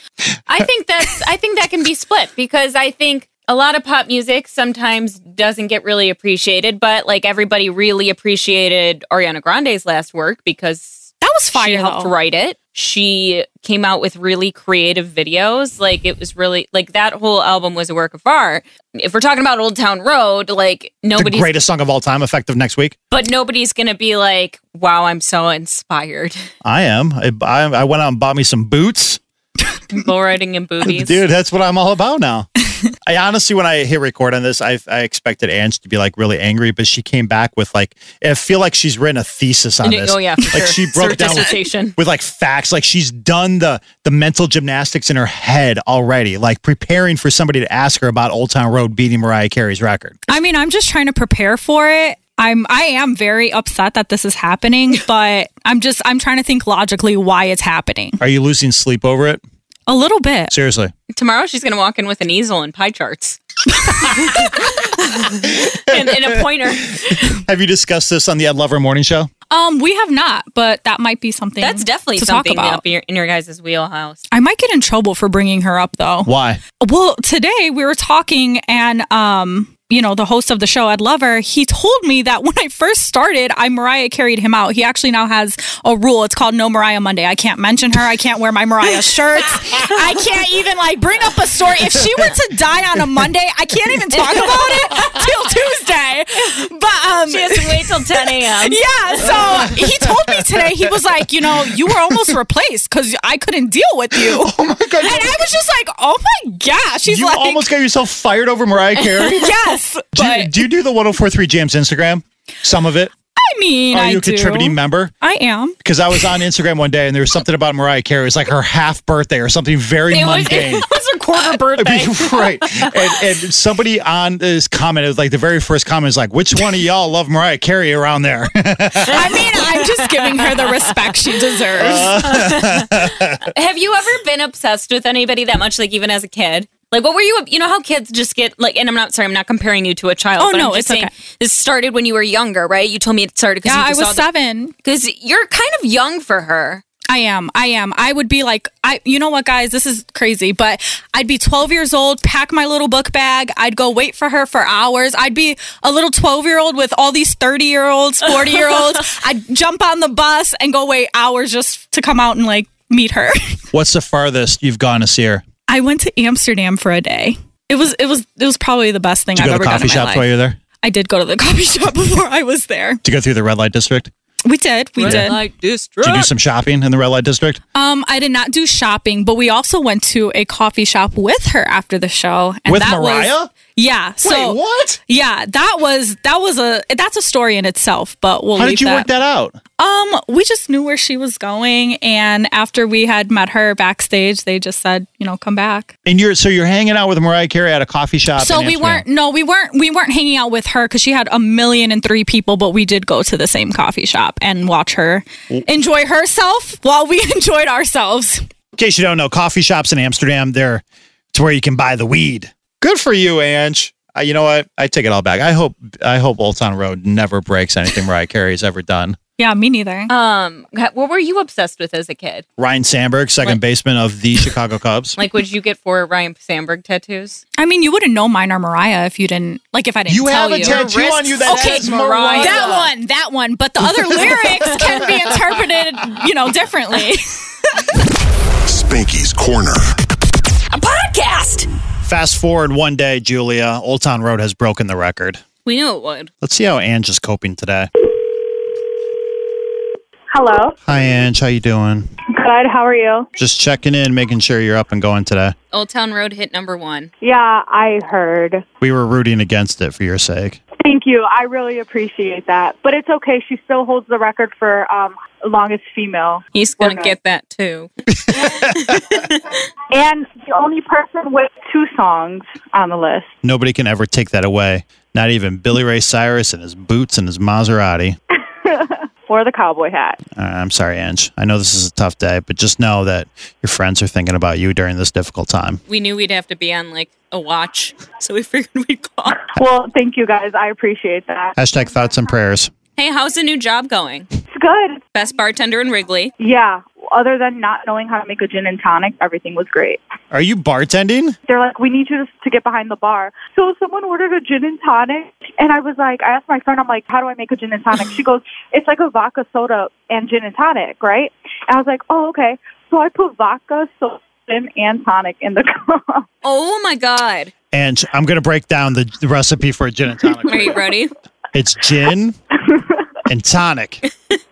[SPEAKER 3] I think that's I think that can be split because I think a lot of pop music sometimes doesn't get really appreciated, but like everybody really appreciated Ariana Grande's last work because
[SPEAKER 9] That was fire
[SPEAKER 3] she helped
[SPEAKER 9] though.
[SPEAKER 3] write it. She came out with really creative videos. Like it was really like that whole album was a work of art. If we're talking about Old Town Road, like
[SPEAKER 4] the
[SPEAKER 3] nobody's
[SPEAKER 4] greatest song of all time, effective next week.
[SPEAKER 3] but nobody's gonna be like, "Wow, I'm so inspired." *laughs*
[SPEAKER 4] I am. I, I, I went out and bought me some boots.
[SPEAKER 3] Bull riding and *laughs* boobies.
[SPEAKER 4] Dude, that's what I'm all about now. *laughs* I honestly, when I hit record on this, I, I expected Ange to be like really angry, but she came back with like, I feel like she's written a thesis on this.
[SPEAKER 3] Oh yeah,
[SPEAKER 4] like
[SPEAKER 3] sure.
[SPEAKER 4] she broke down
[SPEAKER 3] dissertation.
[SPEAKER 4] with like facts. Like she's done the the mental gymnastics in her head already, like preparing for somebody to ask her about Old Town Road beating Mariah Carey's record.
[SPEAKER 9] I mean, I'm just trying to prepare for it. I'm I am very upset that this is happening, but I'm just I'm trying to think logically why it's happening.
[SPEAKER 4] Are you losing sleep over it?
[SPEAKER 9] A little bit.
[SPEAKER 4] Seriously.
[SPEAKER 3] Tomorrow she's going to walk in with an easel and pie charts. *laughs* and, and a pointer.
[SPEAKER 4] Have you discussed this on the Ed Lover Morning Show?
[SPEAKER 9] Um, we have not, but that might be something.
[SPEAKER 3] That's definitely
[SPEAKER 9] to
[SPEAKER 3] something
[SPEAKER 9] talk about.
[SPEAKER 3] up in your, in your guys' wheelhouse.
[SPEAKER 9] I might get in trouble for bringing her up though.
[SPEAKER 4] Why?
[SPEAKER 9] Well, today we were talking, and um, you know, the host of the show, Ed Lover, he told me that when I first started, I Mariah carried him out. He actually now has a rule. It's called No Mariah Monday. I can't mention her. I can't wear my Mariah *laughs* shirts. I can't even like bring up a story. If she were to die on a Monday, I can't even talk about it till Tuesday. But um,
[SPEAKER 3] She has to wait till 10 a.m. *laughs*
[SPEAKER 9] yeah, so he told me today, he was like, you know, you were almost replaced because I couldn't deal with you. *laughs*
[SPEAKER 4] Oh my God.
[SPEAKER 9] And I was just like, oh my gosh. He's
[SPEAKER 4] you
[SPEAKER 9] like,
[SPEAKER 4] almost got yourself fired over Mariah Carey? *laughs*
[SPEAKER 9] yes.
[SPEAKER 4] do, you,
[SPEAKER 9] But
[SPEAKER 4] do you do the 1043 Jams Instagram? Some of it?
[SPEAKER 9] I mean,
[SPEAKER 4] Are
[SPEAKER 9] I
[SPEAKER 4] you a
[SPEAKER 9] do.
[SPEAKER 4] contributing member?
[SPEAKER 9] I am.
[SPEAKER 4] Because I was on Instagram one day and there was something about Mariah Carey. It was like her half birthday or something very
[SPEAKER 3] It was,
[SPEAKER 4] mundane. *laughs*
[SPEAKER 3] it was her quarter birthday. *laughs*
[SPEAKER 4] right. And, and somebody on this comment, it was like the very first comment is like, which one of y'all love Mariah Carey around there? *laughs*
[SPEAKER 9] I mean, I'm just giving her the respect she deserves.
[SPEAKER 3] Have you ever been obsessed with anybody that much, like even as a kid? Like, what were you? You know how kids just get like, and I'm not sorry, I'm not comparing you to a child.
[SPEAKER 9] Oh,
[SPEAKER 3] but
[SPEAKER 9] no,
[SPEAKER 3] I'm just
[SPEAKER 9] it's
[SPEAKER 3] saying
[SPEAKER 9] okay.
[SPEAKER 3] this started when you were younger, right? You told me it started because
[SPEAKER 9] yeah,
[SPEAKER 3] you
[SPEAKER 9] I was
[SPEAKER 3] saw
[SPEAKER 9] seven.
[SPEAKER 3] because you're kind of young for her.
[SPEAKER 9] I am. I am. I would be like, I. You know what, guys? This is crazy, but I'd be 12 years old, pack my little book bag. I'd go wait for her for hours. I'd be a little 12 year old with all these 30 year olds, *laughs* 40 year olds. I'd jump on the bus and go wait hours just to come out and like meet her. *laughs*
[SPEAKER 4] What's the farthest you've gone to see her?
[SPEAKER 9] I went to Amsterdam for a day. It was. It was. It was probably the best thing I've
[SPEAKER 4] go to
[SPEAKER 9] ever done
[SPEAKER 4] coffee
[SPEAKER 9] in my
[SPEAKER 4] shops
[SPEAKER 9] life.
[SPEAKER 4] while you're there?
[SPEAKER 9] I did go to the *laughs* coffee shop before I was there.
[SPEAKER 4] Did you go through the red light district?
[SPEAKER 9] We did. We did.
[SPEAKER 3] Like
[SPEAKER 4] Did you do some shopping in the red light district?
[SPEAKER 9] Um, I did not do shopping, but we also went to a coffee shop with her after the show. And
[SPEAKER 4] With
[SPEAKER 9] that
[SPEAKER 4] Mariah?
[SPEAKER 9] Was, yeah. So
[SPEAKER 4] Wait, what?
[SPEAKER 9] yeah, that was that was a that's a story in itself. But we'll
[SPEAKER 4] How did you work that out?
[SPEAKER 9] Um, we just knew where she was going, and after we had met her backstage, they just said, you know, come back.
[SPEAKER 4] And you're so you're hanging out with Mariah Carey at a coffee shop.
[SPEAKER 9] So we
[SPEAKER 4] Amsterdam.
[SPEAKER 9] weren't. No, we weren't. We weren't hanging out with her because she had a million and three people. But we did go to the same coffee shop and watch her enjoy herself while we *laughs* enjoyed ourselves.
[SPEAKER 4] In case you don't know, coffee shops in Amsterdam, they're it's where you can buy the weed. Good for you, Ange. Uh, you know what? I take it all back. I hope I hope Old Town Road never breaks anything Mariah Carey's ever done.
[SPEAKER 9] Yeah, me neither.
[SPEAKER 3] Um, what were you obsessed with as a kid?
[SPEAKER 4] Ryne Sandberg, second
[SPEAKER 3] Like-
[SPEAKER 4] baseman of the Chicago Cubs. *laughs*
[SPEAKER 3] Like, would you get four Ryne Sandberg tattoos?
[SPEAKER 9] I mean, you wouldn't know mine or Mariah if you didn't like if I didn't
[SPEAKER 4] You
[SPEAKER 9] tell
[SPEAKER 4] have a
[SPEAKER 9] you.
[SPEAKER 4] tattoo on you that
[SPEAKER 9] Okay,
[SPEAKER 4] says Mariah.
[SPEAKER 9] that one, that one. But the other *laughs* lyrics can be interpreted, you know, differently.
[SPEAKER 7] Spanky's Corner.
[SPEAKER 2] A podcast.
[SPEAKER 4] Fast forward one day, Julia, Old Town Road has broken the record.
[SPEAKER 3] We knew it would.
[SPEAKER 4] Let's see how Ange is coping today.
[SPEAKER 10] Hello.
[SPEAKER 4] Hi, Ange. How you doing?
[SPEAKER 10] Good. How are you?
[SPEAKER 4] Just checking in, making sure you're up and going today.
[SPEAKER 3] Old Town Road hit number one.
[SPEAKER 10] Yeah, I heard.
[SPEAKER 4] We were rooting against it for your sake.
[SPEAKER 10] Thank you. I really appreciate that. But it's okay. She still holds the record for um, longest female.
[SPEAKER 3] He's gonna get that too. *laughs*
[SPEAKER 10] And the only person with two songs on the list.
[SPEAKER 4] Nobody can ever take that away. Not even Billy Ray Cyrus and his boots and his Maserati. *laughs*
[SPEAKER 10] Or the cowboy hat.
[SPEAKER 4] Uh, I'm sorry, Ange. I know this is a tough day, but just know that your friends are thinking about you during this difficult time.
[SPEAKER 3] We knew we'd have to be on like a watch, so we *laughs* figured we'd call.
[SPEAKER 10] Well, thank you guys. I appreciate that.
[SPEAKER 4] Hashtag thoughts and prayers.
[SPEAKER 3] Hey, how's the new job going?
[SPEAKER 10] It's good.
[SPEAKER 3] Best bartender in Wrigley.
[SPEAKER 10] Yeah. Other than not knowing how to make a gin and tonic, everything was great.
[SPEAKER 4] Are you bartending?
[SPEAKER 10] They're like, we need you to, to get behind the bar. So someone ordered a gin and tonic, and I was like, I asked my friend, I'm like, how do I make a gin and tonic? She goes, it's like a vodka soda and gin and tonic, right? And I was like, oh, okay. So I put vodka, soda, gin, and tonic in the cup. *laughs*
[SPEAKER 3] Oh my god.
[SPEAKER 4] And I'm going to break down the, the recipe for a gin and tonic.
[SPEAKER 3] Are you ready?
[SPEAKER 4] It's gin *laughs* and tonic. *laughs*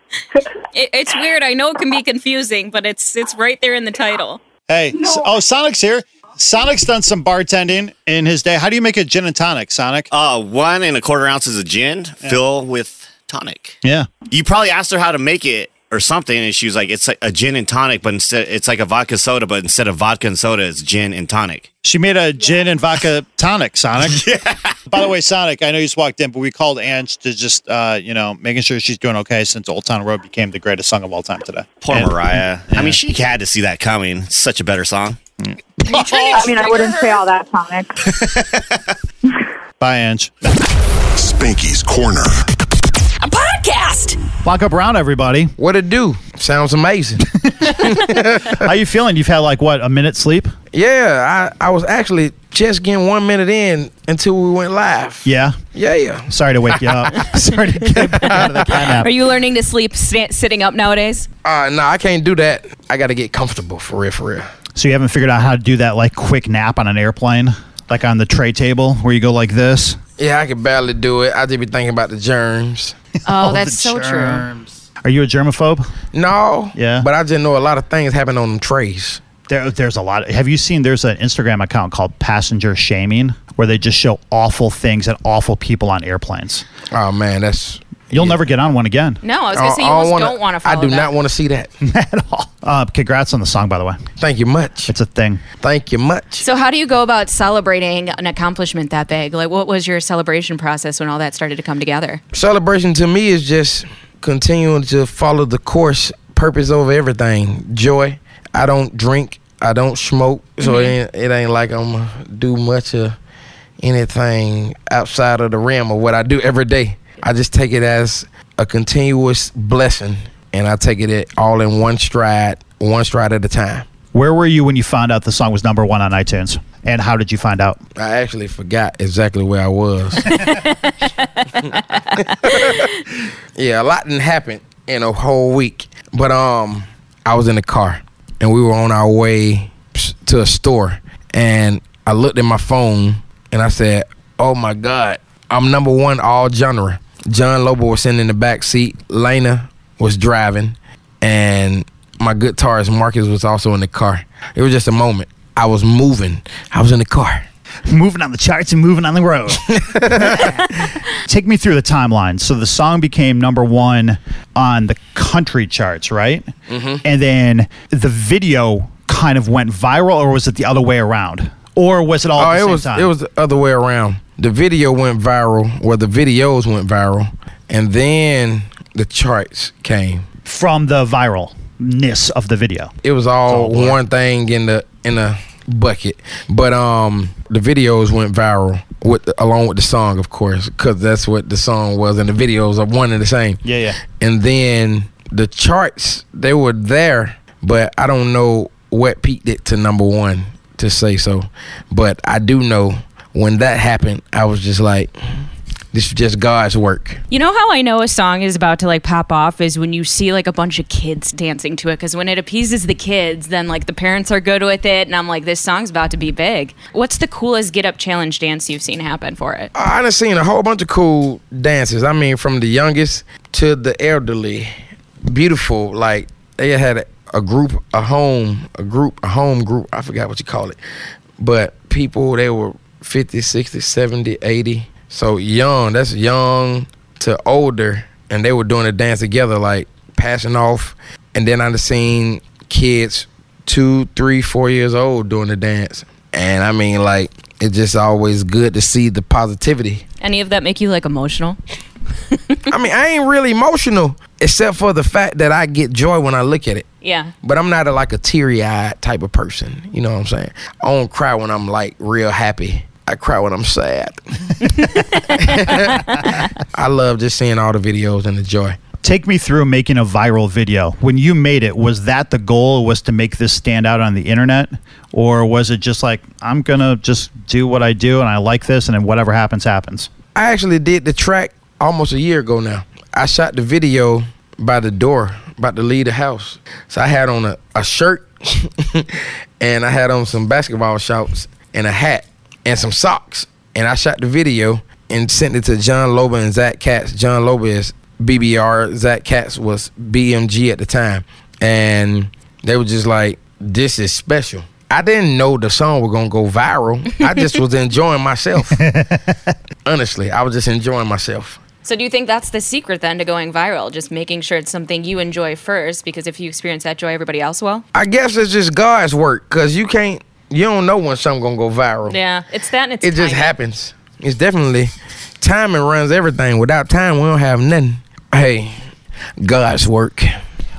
[SPEAKER 3] It, it's weird. I know it can be confusing, but it's it's right there in the title.
[SPEAKER 4] Hey, so- oh, Sonic's here. Sonic's done some bartending in his day. How do you make a gin and tonic, Sonic?
[SPEAKER 11] Uh, one and a quarter ounces of gin, fill with tonic.
[SPEAKER 4] Yeah.
[SPEAKER 11] You probably asked her how to make it or something, and she was like, "It's like a gin and tonic, but instead it's like a vodka soda, but instead of vodka and soda, it's gin and tonic."
[SPEAKER 4] She made a gin and vodka tonic, Sonic. *laughs* yeah. By the way, Sonic, I know you just walked in, but we called Ange to just, uh, you know, making sure she's doing okay since Old Town Road became the greatest song of all time today.
[SPEAKER 11] Poor
[SPEAKER 4] And-
[SPEAKER 11] Mariah. I mean, she had to see that coming. It's such a better song.
[SPEAKER 10] I mean, I wouldn't say all that tonic. *laughs*
[SPEAKER 4] Bye, Ange.
[SPEAKER 7] Spanky's Corner.
[SPEAKER 2] A podcast.
[SPEAKER 4] Walk up around, everybody.
[SPEAKER 5] What it do? Sounds amazing. *laughs*
[SPEAKER 4] How you feeling? You've had like what a minute sleep?
[SPEAKER 5] yeah, I, I was actually just getting one minute in until we went live.
[SPEAKER 4] Yeah.
[SPEAKER 5] Yeah, yeah.
[SPEAKER 4] Sorry to wake you up. *laughs* Sorry to get back out of the *laughs* cat nap.
[SPEAKER 2] Are you learning to sleep sta- sitting up nowadays?
[SPEAKER 5] Uh, no, I can't do that. I got to get comfortable for real, for real.
[SPEAKER 4] So you haven't figured out how to do that like quick nap on an airplane, like on the tray table where you go like this.
[SPEAKER 5] Yeah, I can barely do it. I just be thinking about the germs. *laughs*
[SPEAKER 2] Oh, that's
[SPEAKER 4] the
[SPEAKER 2] so true.
[SPEAKER 4] Are you a germaphobe?
[SPEAKER 5] No.
[SPEAKER 4] Yeah.
[SPEAKER 5] But I just know a lot of things happen on them trays.
[SPEAKER 4] There, there's a lot. Have you seen? There's an Instagram account called Passenger Shaming, where they just show awful things and awful people on airplanes.
[SPEAKER 5] Oh man, that's
[SPEAKER 4] You'll never get on one again
[SPEAKER 3] No, I was gonna say you almost
[SPEAKER 5] wanna-
[SPEAKER 3] don't want to follow
[SPEAKER 5] I do
[SPEAKER 3] that.
[SPEAKER 5] not want to see that. *laughs*
[SPEAKER 4] at all. Uh, congrats on the song, by the way.
[SPEAKER 5] Thank you much.
[SPEAKER 4] It's a thing.
[SPEAKER 5] Thank you much.
[SPEAKER 2] So, how do you go about celebrating an accomplishment that big? Like, what was your celebration process when all that started to come together?
[SPEAKER 5] Celebration to me is just continuing to follow the course, purpose over everything, joy. I don't drink, I don't smoke, so it, ain't, it ain't like I'm gonna do much of anything outside of the realm of what I do every day. I just take it as a continuous blessing, and I take it all in one stride, one stride at a time.
[SPEAKER 4] Where were you when you found out the song was number one on iTunes? And how did you find out?
[SPEAKER 5] I actually forgot exactly where I was. *laughs* *laughs* yeah, a lot didn't happen in a whole week. But um I was in the car and we were on our way to a store and I looked at my phone and I said, "Oh my god, I'm number 1 all genre." Jon Loba was sitting in the back seat, Lena was driving, and my guitarist Marcus was also in the car. It was just a moment. I was moving. I was in the car.
[SPEAKER 4] moving on the charts and moving on the road. *laughs* Take me through the timeline. So the song became number one on the country charts, right?
[SPEAKER 5] Mhm.
[SPEAKER 4] And then the video kind of went viral, or was it the other way around? Or was it all
[SPEAKER 5] oh,
[SPEAKER 4] at the
[SPEAKER 5] it
[SPEAKER 4] same
[SPEAKER 5] was
[SPEAKER 4] time?
[SPEAKER 5] it was the other way around. The video went viral, well, the videos went viral, and then the charts came.
[SPEAKER 4] from the viralness of the video.
[SPEAKER 5] It was all one thing in the in the bucket, but um, the videos went viral with the, along with the song, of course, because that's what the song was, and the videos are one and the same.
[SPEAKER 4] Yeah, yeah.
[SPEAKER 5] And then the charts, they were there, but I don't know what peaked it to number one to say so. But I do know when that happened, I was just like, this is just God's work.
[SPEAKER 2] You know how I know a song is about to like pop off is when you see like a bunch of kids dancing to it. Because when it appeases the kids, then like the parents are good with it, and I'm like, this song's about to be big. What's the coolest Git Up challenge dance you've seen happen for it?
[SPEAKER 5] I've seen a whole bunch of cool dances. I mean, from the youngest to the elderly. beautiful. Like they had a, a group, a home, a group, a home group. I forgot what you call it, but people they were 50, 60, 70, 80. So young, that's young to older, and they were doing a dance together, like passing off. And then I've seen kids two, three, four years old doing the dance. And I mean, like, it's just always good to see the positivity.
[SPEAKER 2] Any of that make you like emotional? *laughs*
[SPEAKER 5] I mean, I ain't really emotional, except for the fact that I get joy when I look at it.
[SPEAKER 2] Yeah.
[SPEAKER 5] But I'm not a, like a teary eyed type of person. You know what I'm saying? I don't cry when I'm like real happy. I cry when I'm sad. *laughs* I love just seeing all the videos and the joy.
[SPEAKER 4] Take me through making a viral video. When you made it, was that the goal? Was to make this stand out on the internet, or was it just like I'm gonna just do what I do and I like this, and then whatever happens happens?
[SPEAKER 5] I actually did the track almost a year ago now. I shot the video by the door, about to leave the house. So I had on a, a shirt *laughs* and I had on some basketball shorts and a hat and some socks. And I shot the video and sent it to Jon Loba and Zach Katz. Jon Loba is BBR, Zach Katz was BMG at the time. And they were just like, this is special. I didn't know the song was gonna go viral. I just was *laughs* enjoying myself. *laughs* Honestly, I was just enjoying myself.
[SPEAKER 2] So do you think that's the secret then to going viral? Just making sure it's something you enjoy first, because if you experience that joy, everybody else will.
[SPEAKER 5] I guess it's just God's work, cause you can't, you don't know when something gonna go viral.
[SPEAKER 2] Yeah, it's that and it's
[SPEAKER 5] it just
[SPEAKER 2] timing.
[SPEAKER 5] happens. It's definitely timing runs everything. Without time, we don't have nothing. Hey, God's work.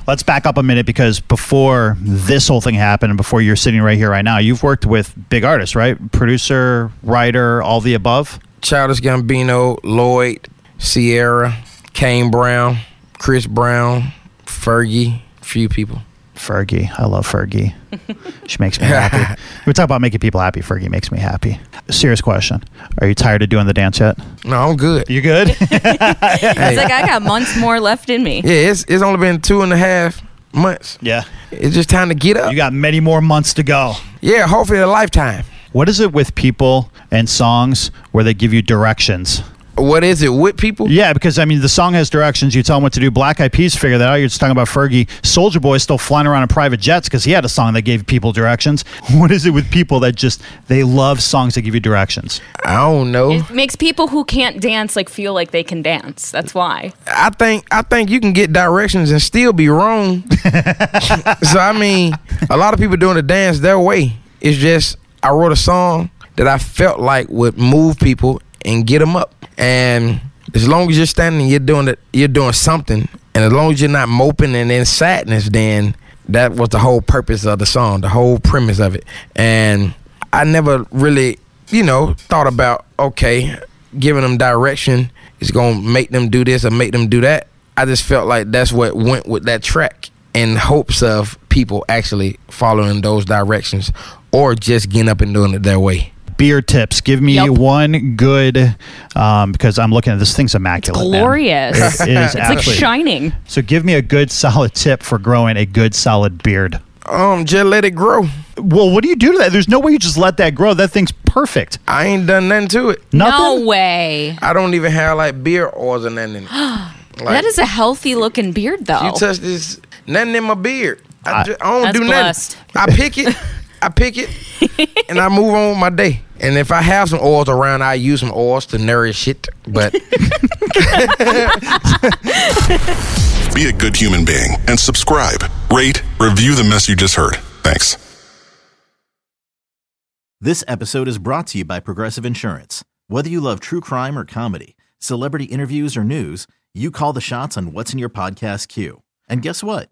[SPEAKER 4] Let's back up a minute because before this whole thing happened and before you're sitting right here right now, you've worked with big artists, right? Producer, writer, all the above.
[SPEAKER 5] Childish Gambino, Lloyd, Ciara, Kane Brown, Chris Brown, Fergie, few people.
[SPEAKER 4] Fergie. I love Fergie. *laughs* she makes me happy. we talk about making people happy. Fergie makes me happy. Serious question. Are you tired of doing the dance yet?
[SPEAKER 5] No, I'm good.
[SPEAKER 4] You good? *laughs*
[SPEAKER 2] It's like I got months more left in me.
[SPEAKER 5] Yeah, it's it's only been two and a half months.
[SPEAKER 4] yeah.
[SPEAKER 5] It's just time to get up.
[SPEAKER 4] You got many more months to go.
[SPEAKER 5] Yeah, hopefully a lifetime.
[SPEAKER 4] What is it with people and songs where they give you directions?
[SPEAKER 5] What is it with people?
[SPEAKER 4] Yeah, because I mean, the song has directions. You tell them what to do. Black Eyed Peas figure that out. You're just talking about Fergie. Soulja Boy is still flying around in private jets because he had a song that gave people directions. *laughs* What is it with people that just they love songs that give you directions?
[SPEAKER 5] I don't know.
[SPEAKER 2] It makes people who can't dance like feel like they can dance. That's why.
[SPEAKER 5] I think I think you can get directions and still be wrong. *laughs* so I mean, a lot of people doing the dance their way. It's just I wrote a song that I felt like would move people and get them up. And as long as you're standing, you're doing it. You're doing something. And as long as you're not moping and in sadness, then that was the whole purpose of the song, the whole premise of it. And I never really, you know, thought about okay, giving them direction is gonna make them do this or make them do that. I just felt like that's what went with that track in hopes of people actually following those directions or just getting up and doing it their way.
[SPEAKER 4] Beer tips. Give me
[SPEAKER 2] Yep.
[SPEAKER 4] one good, um, because I'm looking at this thing's immaculate. man.
[SPEAKER 2] Glorious.
[SPEAKER 4] It is *laughs*
[SPEAKER 2] it's like shining.
[SPEAKER 4] So give me a good *laughs* solid tip for growing a good solid beard.
[SPEAKER 5] Um, just let it grow.
[SPEAKER 4] Well, what do you do to that? There's no way you just let that grow. That thing's perfect.
[SPEAKER 5] I ain't done nothing to it.
[SPEAKER 4] Nothing.
[SPEAKER 2] No way.
[SPEAKER 5] I don't even have like beer oils or nothing. *gasps* Like,
[SPEAKER 2] that is a healthy looking beard, though.
[SPEAKER 5] You touch this, nothing in my beard. I,
[SPEAKER 4] I-
[SPEAKER 5] ju- I don't
[SPEAKER 2] That's
[SPEAKER 5] do
[SPEAKER 2] blessed.
[SPEAKER 5] nothing. I pick it, *laughs* I pick it, and I move on with my day. And if I have some oils around, I use some oils to nourish it. But *laughs*
[SPEAKER 7] Be a good human being and subscribe, rate, review the mess you just heard. Thanks.
[SPEAKER 12] This episode is brought to you by Progressive Insurance. Whether you love true crime or comedy, celebrity interviews or news, you call the shots on what's in your podcast queue. And guess what?